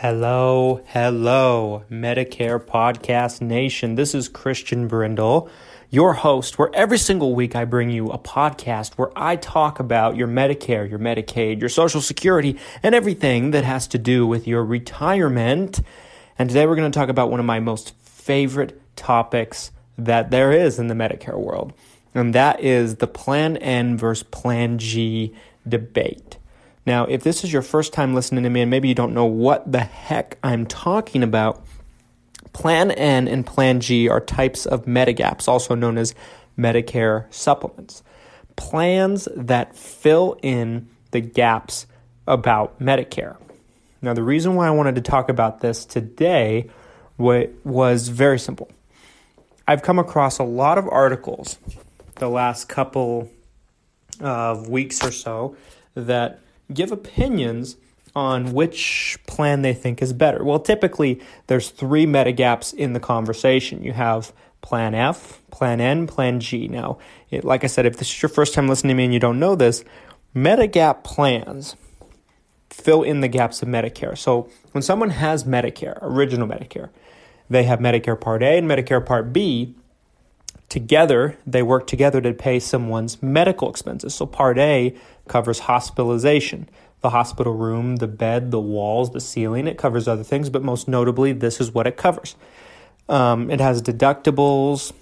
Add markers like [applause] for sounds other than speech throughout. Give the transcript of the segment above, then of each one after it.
Hello, hello, Medicare Podcast Nation. This is Christian Brindle, your host, where every single week I bring you a podcast where I talk about your Medicare, your Medicaid, your Social Security, and everything that has to do with your retirement. And today we're going to talk about one of my most favorite topics that there is in the Medicare world, and that is the Plan N versus Plan G debate. Now, if this is your first time listening to me and maybe you don't know what the heck I'm talking about, Plan N and Plan G are types of Medigaps, also known as Medicare supplements. Plans that fill in the gaps about Medicare. Now, the reason why I wanted to talk about this today was very simple. I've come across a lot of articles the last couple of weeks or so that give opinions on which plan they think is better. Well, typically there's three Medigaps in the conversation. You have plan F, plan N, plan G. Now, it, like I said, if this is your first time listening to me and you don't know this, Medigap plans fill in the gaps of Medicare. So when someone has Medicare, original Medicare, they have Medicare Part A and Medicare Part B. Together, they work together to pay someone's medical expenses. So Part A covers hospitalization, the hospital room, the bed, the walls, the ceiling. It covers other things, but most notably, this is what it covers. Um, it has deductibles,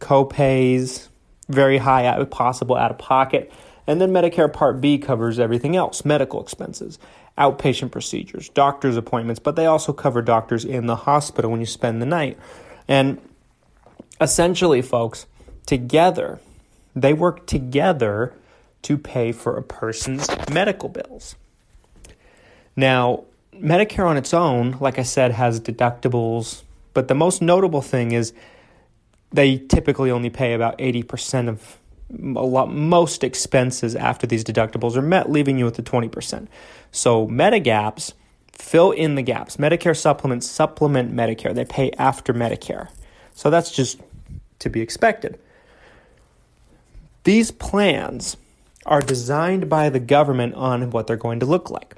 co-pays, very high possible out of pocket. And then Medicare Part B covers everything else medical expenses, outpatient procedures, doctor's appointments, but they also cover doctors in the hospital when you spend the night. And essentially, folks, together, they work together to pay for a person's medical bills. Now, Medicare on its own, like I said, has deductibles, but the most notable thing is they typically only pay about 80% of a lot most expenses after these deductibles are met, leaving you with the 20%. So Medigaps fill in the gaps. Medicare supplements supplement Medicare. They pay after Medicare. So that's just to be expected. These plans are designed by the government on what they're going to look like.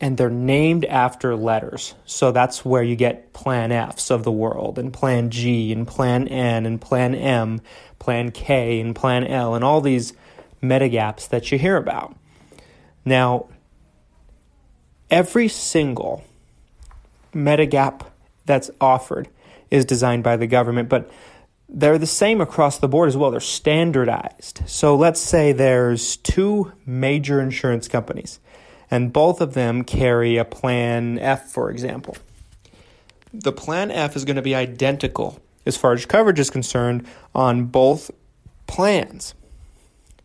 And they're named after letters. So that's where you get Plan Fs of the world, and Plan G, and Plan N, and Plan M, Plan K, and Plan L, and all these Medigaps that you hear about. Now, every single Medigap that's offered is designed by the government, but they're the same across the board as well. They're standardized. So let's say there's two major insurance companies, and both of them carry a Plan F, for example. The Plan F is going to be identical as far as coverage is concerned on both plans.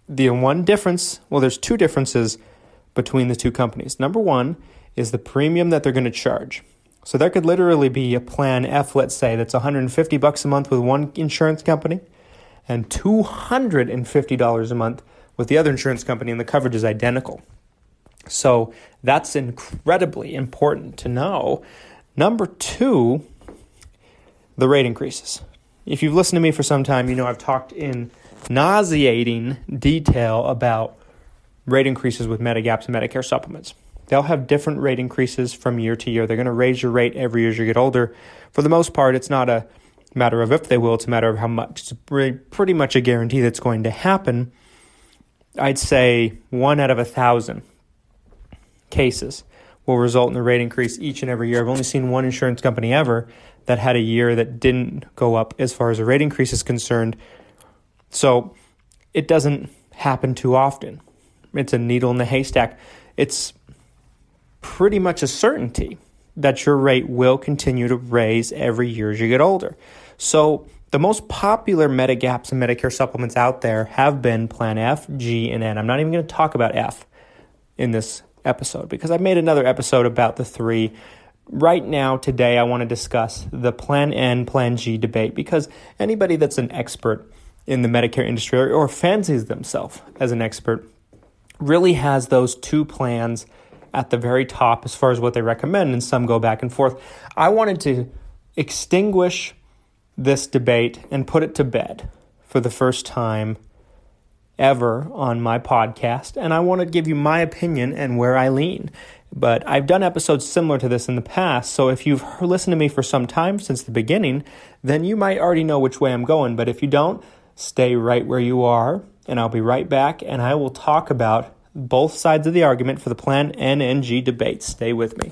The one difference, well, there's two differences between the two companies. Number one is the premium that they're going to charge. So there could literally be a plan F, let's say, that's 150 bucks a month with one insurance company and $250 a month with the other insurance company, and the coverage is identical. So that's incredibly important to know. Number two, the rate increases. If you've listened to me for some time, you know I've talked in nauseating detail about rate increases with Medigaps and Medicare supplements. They'll have different rate increases from year to year. They're going to raise your rate every year as you get older. For the most part, it's not a matter of if they will, it's a matter of how much. It's pretty much a guarantee that's going to happen. I'd say one out of a thousand cases will result in a rate increase each and every year. I've only seen one insurance company ever that had a year that didn't go up as far as a rate increase is concerned. So it doesn't happen too often. It's a needle in the haystack. It's pretty much a certainty that your rate will continue to raise every year as you get older. So The most popular Medigaps and Medicare supplements out there have been Plan F, G, and N. I'm not even going to talk about F in this episode because I've made another episode about the three. Right now, today, I want to discuss the Plan N, Plan G debate because anybody that's an expert in the Medicare industry or fancies themselves as an expert really has those two plans at the very top as far as what they recommend, and some go back and forth. I wanted to extinguish this debate and put it to bed for the first time ever on my podcast, and I want to give you my opinion and where I lean. But I've done episodes similar to this in the past, so if you've listened to me for some time since the beginning, then you might already know which way I'm going. But if you don't, stay right where you are, and I'll be right back, and I will talk about both sides of the argument for the Plan N and G debate. Stay with me.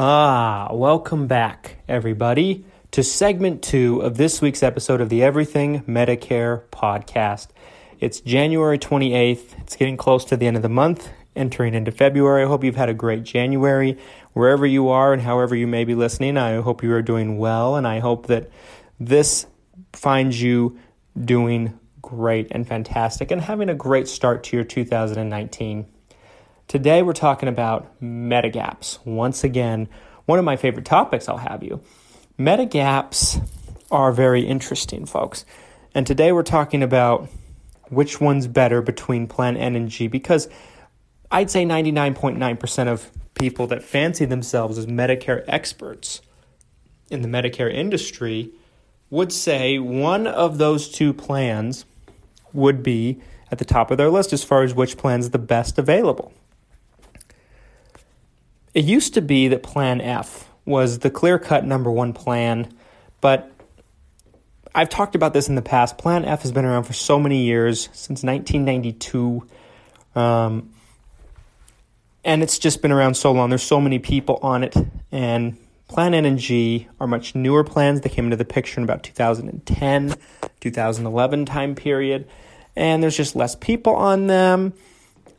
Ah, welcome back, everybody, to segment two of this week's episode of the Everything Medicare podcast. It's January 28th. It's getting close to the end of the month, entering into February. I hope you've had a great January wherever you are and however you may be listening. I hope you are doing well, and I hope that this finds you doing great and fantastic and having a great start to your 2019. Today we're talking about Medigaps. Once again, one of my favorite topics I'll have you. Medigaps are very interesting, folks. And today we're talking about which one's better between Plan N and G because I'd say 99.9% of people that fancy themselves as Medicare experts in the Medicare industry would say one of those two plans would be at the top of their list as far as which plan is the best available. It used to be that Plan F was the clear cut number one plan, but I've talked about this in the past. Plan F has been around for so many years, since 1992. Um, and it's just been around so long. There's so many people on it. And Plan N and G are much newer plans. They came into the picture in about 2010, 2011 time period. And there's just less people on them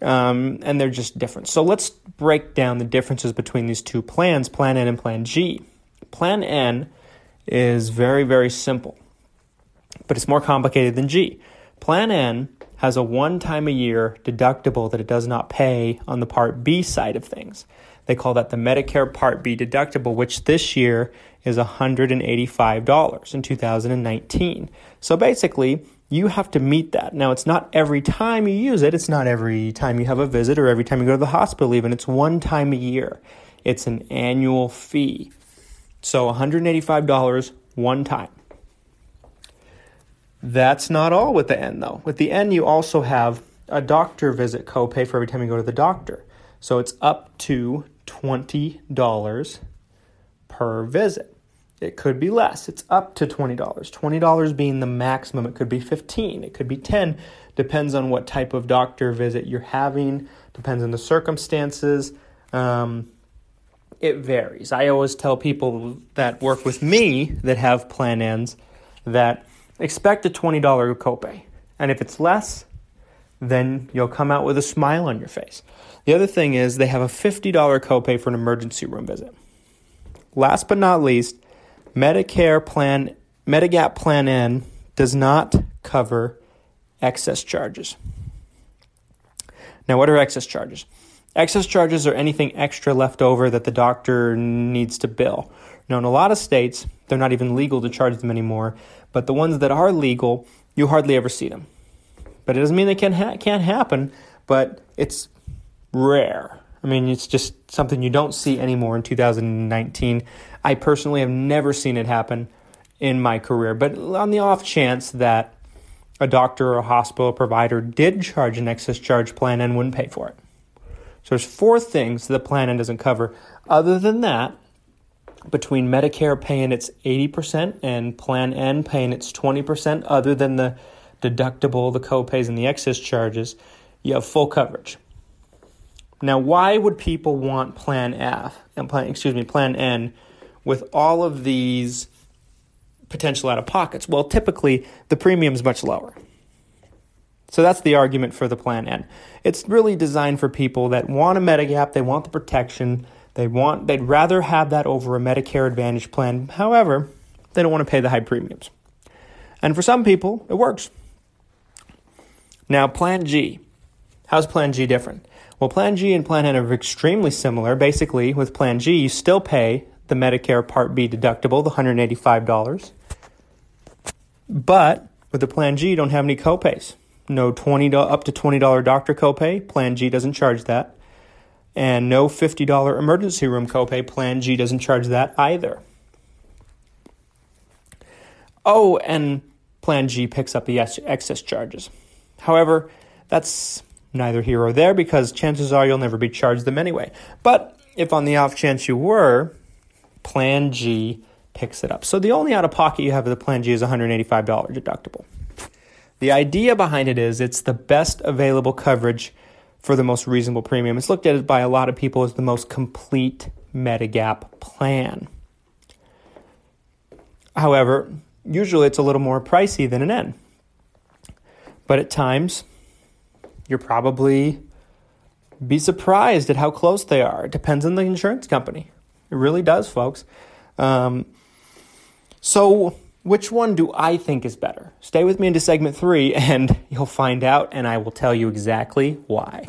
um, and they're just different. So let's break down the differences between these two plans, Plan N and Plan G. Plan N is very, very simple, but it's more complicated than G. Plan N has a one time a year deductible that it does not pay on the Part B side of things. They call that the Medicare Part B deductible, which this year is $185 in 2019. So basically, you have to meet that. Now, it's not every time you use it, it's not every time you have a visit or every time you go to the hospital, even. It's one time a year. It's an annual fee. So, $185 one time. That's not all with the N, though. With the N, you also have a doctor visit copay for every time you go to the doctor. So, it's up to $20 per visit. It could be less. It's up to $20. $20 being the maximum. It could be 15. It could be 10. Depends on what type of doctor visit you're having. Depends on the circumstances. Um, it varies. I always tell people that work with me that have plan Ns that expect a $20 copay. And if it's less, then you'll come out with a smile on your face. The other thing is they have a $50 copay for an emergency room visit. Last but not least, Medicare plan Medigap Plan N does not cover excess charges. Now, what are excess charges? Excess charges are anything extra left over that the doctor needs to bill. Now, in a lot of states, they're not even legal to charge them anymore, but the ones that are legal, you hardly ever see them. But it doesn't mean they can't, ha- can't happen, but it's rare. I mean, it's just something you don't see anymore in 2019. I personally have never seen it happen in my career, but on the off chance that a doctor or a hospital provider did charge an excess charge plan N wouldn't pay for it. So there's four things the Plan doesn't cover. Other than that, between Medicare paying its 80% and Plan N paying its 20%, other than the deductible, the copays, and the excess charges, you have full coverage. Now, why would people want Plan F and Plan, excuse me, Plan N with all of these potential out of pockets? Well, typically the premium is much lower. So that's the argument for the Plan N. It's really designed for people that want a Medigap, they want the protection, they want they'd rather have that over a Medicare Advantage plan. However, they don't want to pay the high premiums. And for some people, it works. Now, Plan G. How's Plan G different? Well, Plan G and Plan N are extremely similar. Basically, with Plan G, you still pay the Medicare Part B deductible, the $185. But with the Plan G, you don't have any copays. No 20 up to $20 doctor copay. Plan G doesn't charge that. And no $50 emergency room copay. Plan G doesn't charge that either. Oh, and Plan G picks up the excess charges. However, that's neither here or there because chances are you'll never be charged them anyway. But if on the off chance you were, Plan G picks it up. So the only out of pocket you have with the Plan G is $185 deductible. The idea behind it is it's the best available coverage for the most reasonable premium. It's looked at by a lot of people as the most complete Medigap plan. However, usually it's a little more pricey than an N. But at times, you're probably be surprised at how close they are. It depends on the insurance company. It really does, folks. Um, so, which one do I think is better? Stay with me into segment three, [laughs] and you'll find out, and I will tell you exactly why.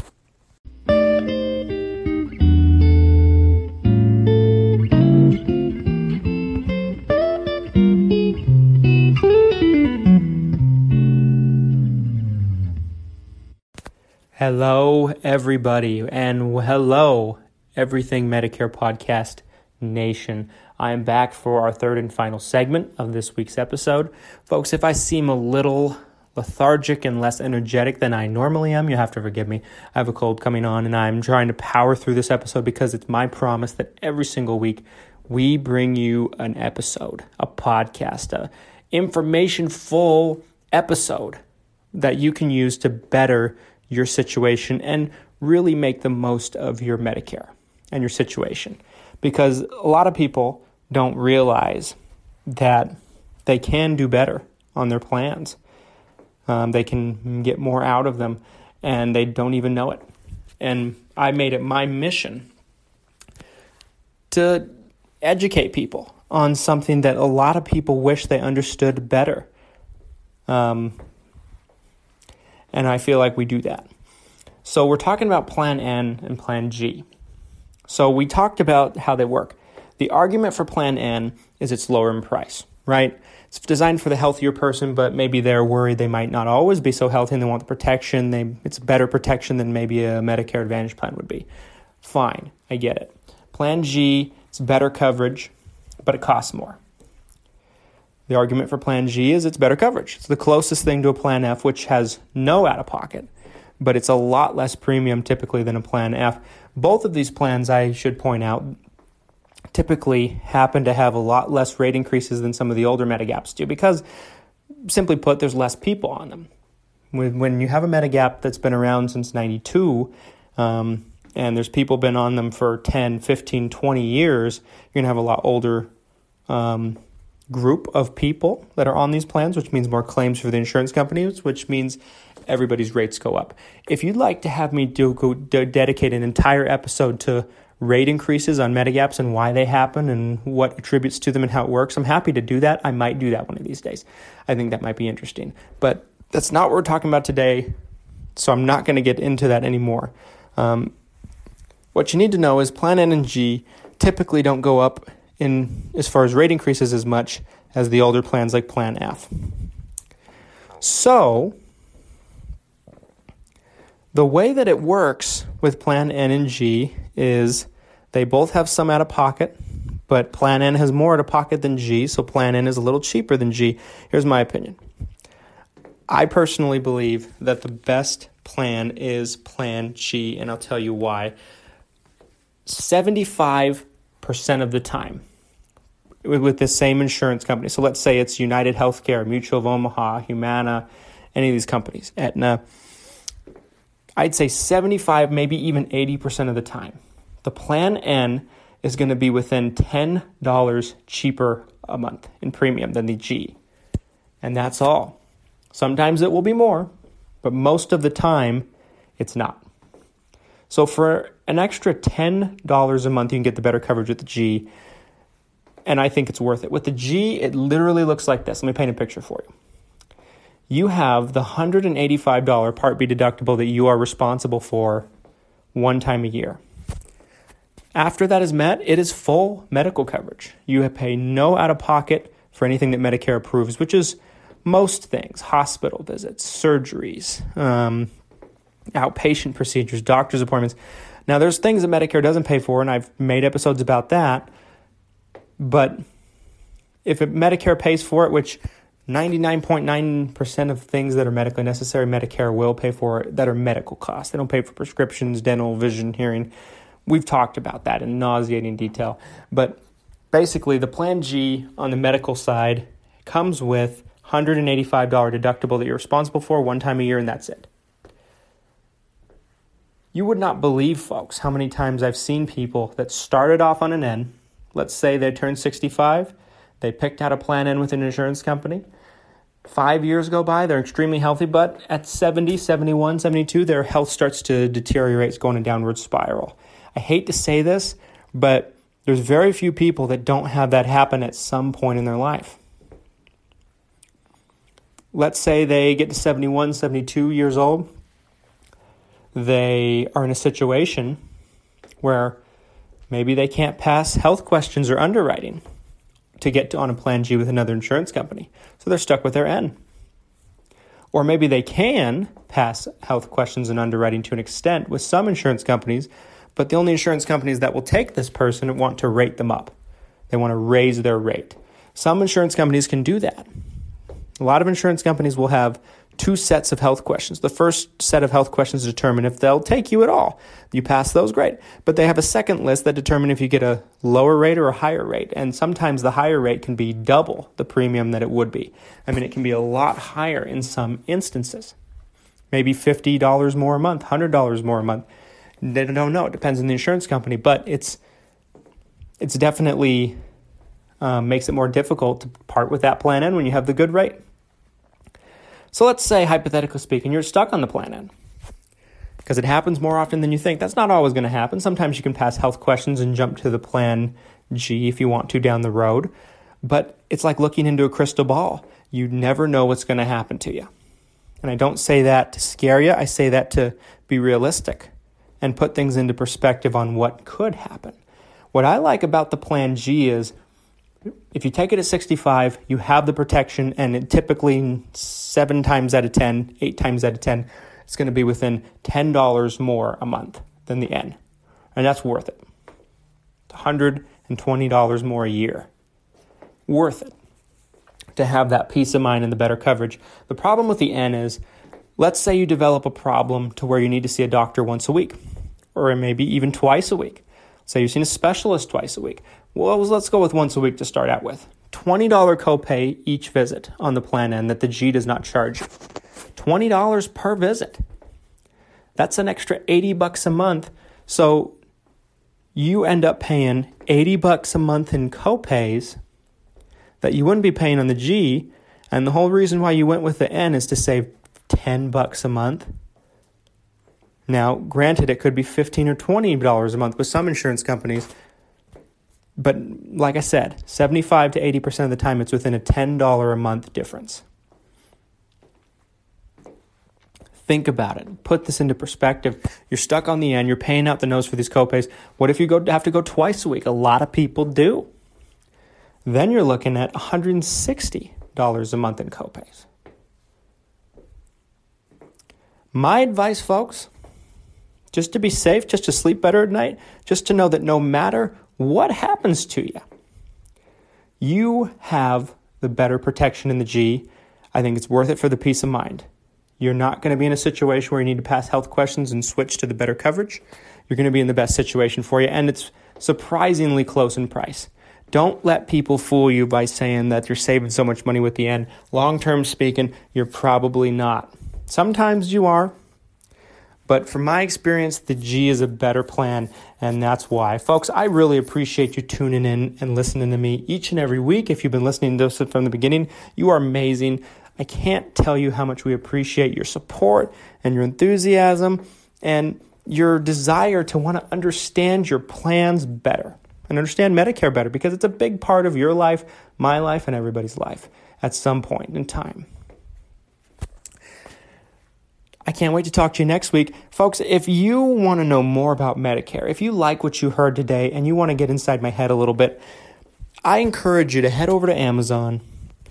Hello, everybody, and hello, Everything Medicare Podcast Nation. I am back for our third and final segment of this week's episode. Folks, if I seem a little lethargic and less energetic than I normally am, you have to forgive me. I have a cold coming on, and I'm trying to power through this episode because it's my promise that every single week we bring you an episode, a podcast, a information full episode that you can use to better your situation and really make the most of your Medicare and your situation. Because a lot of people don't realize that they can do better on their plans. Um, they can get more out of them and they don't even know it. And I made it my mission to educate people on something that a lot of people wish they understood better. Um, and I feel like we do that. So we're talking about Plan N and Plan G. So we talked about how they work. The argument for Plan N is it's lower in price, right? It's designed for the healthier person, but maybe they're worried they might not always be so healthy and they want the protection. They, it's better protection than maybe a Medicare Advantage plan would be. Fine, I get it. Plan G, it's better coverage, but it costs more. The argument for Plan G is it's better coverage. It's the closest thing to a Plan F, which has no out of pocket, but it's a lot less premium typically than a Plan F. Both of these plans, I should point out, typically happen to have a lot less rate increases than some of the older Medigaps do because, simply put, there's less people on them. When you have a Medigap that's been around since 92, um, and there's people been on them for 10, 15, 20 years, you're going to have a lot older um, group of people that are on these plans, which means more claims for the insurance companies, which means everybody's rates go up. If you'd like to have me do, go, dedicate an entire episode to rate increases on Medigaps and why they happen and what attributes to them and how it works, I'm happy to do that. I might do that one of these days. I think that might be interesting. But that's not what we're talking about today, so I'm not going to get into that anymore. Um, what you need to know is Plan N and G typically don't go up in as far as rate increases as much as the older plans like Plan F. So, the way that it works with Plan N and G is they both have some out of pocket, but Plan N has more out of pocket than G, so Plan N is a little cheaper than G. Here's my opinion. I personally believe that the best plan is Plan G, and I'll tell you why. 75% of the time, with the same insurance company. So let's say it's United Healthcare, Mutual of Omaha, Humana, any of these companies, Aetna. I'd say 75, maybe even 80% of the time, the plan N is going to be within $10 cheaper a month in premium than the G. And that's all. Sometimes it will be more, but most of the time it's not. So for an extra $10 a month, you can get the better coverage with the G and I think it's worth it. With the G, it literally looks like this. Let me paint a picture for you. You have the $185 Part B deductible that you are responsible for one time a year. After that is met, it is full medical coverage. You pay no out of pocket for anything that Medicare approves, which is most things hospital visits, surgeries, um, outpatient procedures, doctor's appointments. Now, there's things that Medicare doesn't pay for, and I've made episodes about that. But if it, Medicare pays for it, which 99.9% of things that are medically necessary, Medicare will pay for that are medical costs. They don't pay for prescriptions, dental, vision, hearing. We've talked about that in nauseating detail. But basically, the Plan G on the medical side comes with $185 deductible that you're responsible for one time a year, and that's it. You would not believe, folks, how many times I've seen people that started off on an N Let's say they turn 65, they picked out a plan N with an insurance company. Five years go by, they're extremely healthy, but at 70, 71, 72, their health starts to deteriorate, it's going a downward spiral. I hate to say this, but there's very few people that don't have that happen at some point in their life. Let's say they get to 71, 72 years old. They are in a situation where Maybe they can't pass health questions or underwriting to get on a plan G with another insurance company. So they're stuck with their N. Or maybe they can pass health questions and underwriting to an extent with some insurance companies, but the only insurance companies that will take this person want to rate them up. They want to raise their rate. Some insurance companies can do that. A lot of insurance companies will have two sets of health questions. The first set of health questions determine if they'll take you at all. You pass those, great. But they have a second list that determine if you get a lower rate or a higher rate. And sometimes the higher rate can be double the premium that it would be. I mean, it can be a lot higher in some instances. Maybe $50 more a month, $100 more a month. They don't know. It depends on the insurance company, but it's it's definitely um, makes it more difficult to part with that plan N when you have the good rate. So let's say, hypothetically speaking, you're stuck on the plan N because it happens more often than you think. That's not always going to happen. Sometimes you can pass health questions and jump to the plan G if you want to down the road. But it's like looking into a crystal ball. You never know what's going to happen to you. And I don't say that to scare you, I say that to be realistic and put things into perspective on what could happen. What I like about the plan G is if you take it at 65, you have the protection, and typically seven times out of 10, eight times out of 10, it's going to be within $10 more a month than the N. And that's worth it. $120 more a year. Worth it to have that peace of mind and the better coverage. The problem with the N is let's say you develop a problem to where you need to see a doctor once a week, or maybe even twice a week. Say you've seen a specialist twice a week. Well, let's go with once a week to start out with. $20 copay each visit on the plan N that the G does not charge. $20 per visit. That's an extra 80 bucks a month. So you end up paying 80 bucks a month in copays that you wouldn't be paying on the G, and the whole reason why you went with the N is to save 10 bucks a month. Now, granted, it could be 15 or 20 dollars a month with some insurance companies, but like I said, 75 to 80% of the time it's within a $10 a month difference. Think about it. Put this into perspective. You're stuck on the N. You're paying out the nose for these copays. What if you go have to go twice a week? A lot of people do. Then you're looking at $160 a month in copays. My advice, folks, just to be safe, just to sleep better at night, just to know that no matter what happens to you, you have the better protection in the G. I think it's worth it for the peace of mind. You're not going to be in a situation where you need to pass health questions and switch to the better coverage. You're going to be in the best situation for you, and it's surprisingly close in price. Don't let people fool you by saying that you're saving so much money with the N. Long term speaking, you're probably not. Sometimes you are, but from my experience, the G is a better plan, and that's why. Folks, I really appreciate you tuning in and listening to me each and every week. If you've been listening to this from the beginning, you are amazing. I can't tell you how much we appreciate your support and your enthusiasm and your desire to want to understand your plans better and understand Medicare better because it's a big part of your life, my life, and everybody's life at some point in time. I can't wait to talk to you next week. Folks, if you want to know more about Medicare, if you like what you heard today and you want to get inside my head a little bit, I encourage you to head over to Amazon,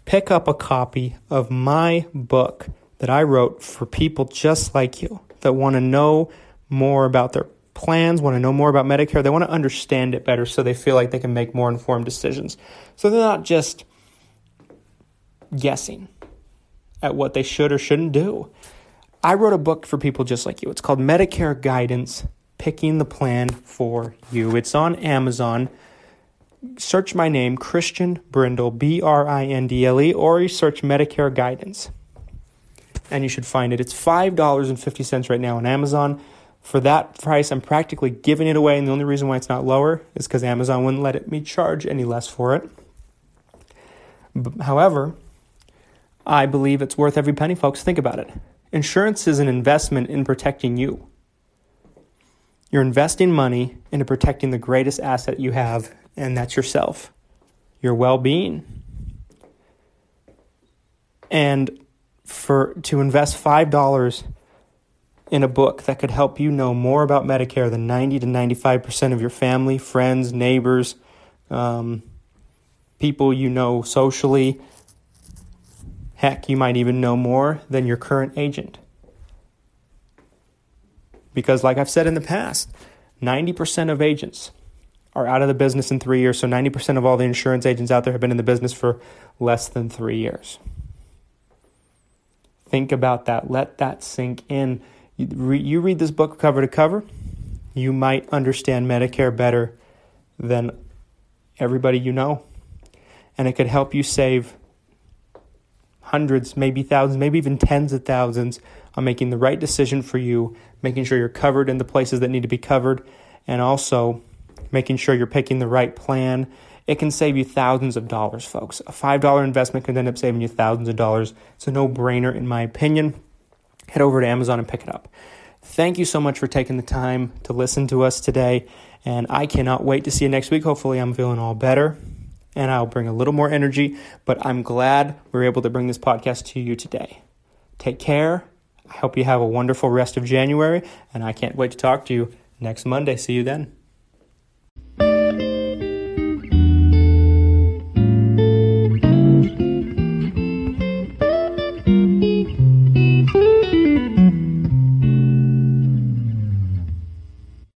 pick up a copy of my book that I wrote for people just like you that want to know more about their plans, want to know more about Medicare. They want to understand it better so they feel like they can make more informed decisions. So they're not just guessing at what they should or shouldn't do. I wrote a book for people just like you. It's called Medicare Guidance Picking the Plan for You. It's on Amazon. Search my name, Christian Brindle, B R I N D L E, or you search Medicare Guidance. And you should find it. It's $5.50 right now on Amazon. For that price, I'm practically giving it away, and the only reason why it's not lower is because Amazon wouldn't let me charge any less for it. However, I believe it's worth every penny, folks. Think about it. Insurance is an investment in protecting you. You're investing money into protecting the greatest asset you have, and that's yourself, your well being. And for to invest $5 in a book that could help you know more about Medicare than 90 to 95% of your family, friends, neighbors, um, people you know socially, Heck, you might even know more than your current agent. Because, like I've said in the past, 90% of agents are out of the business in three years. So, 90% of all the insurance agents out there have been in the business for less than three years. Think about that. Let that sink in. You read this book cover to cover, you might understand Medicare better than everybody you know. And it could help you save hundreds, maybe thousands, maybe even tens of thousands on making the right decision for you, making sure you're covered in the places that need to be covered, and also making sure you're picking the right plan. It can save you thousands of dollars, folks. A $5 investment can end up saving you thousands of dollars. It's a no brainer, in my opinion. Head over to Amazon and pick it up. Thank you so much for taking the time to listen to us today. And I cannot wait to see you next week. Hopefully, I'm feeling all better and I'll bring a little more energy. But I'm glad we are able to bring this podcast to you today. Take care. I hope you have a wonderful rest of January, and I can't wait to talk to you next Monday. See you then.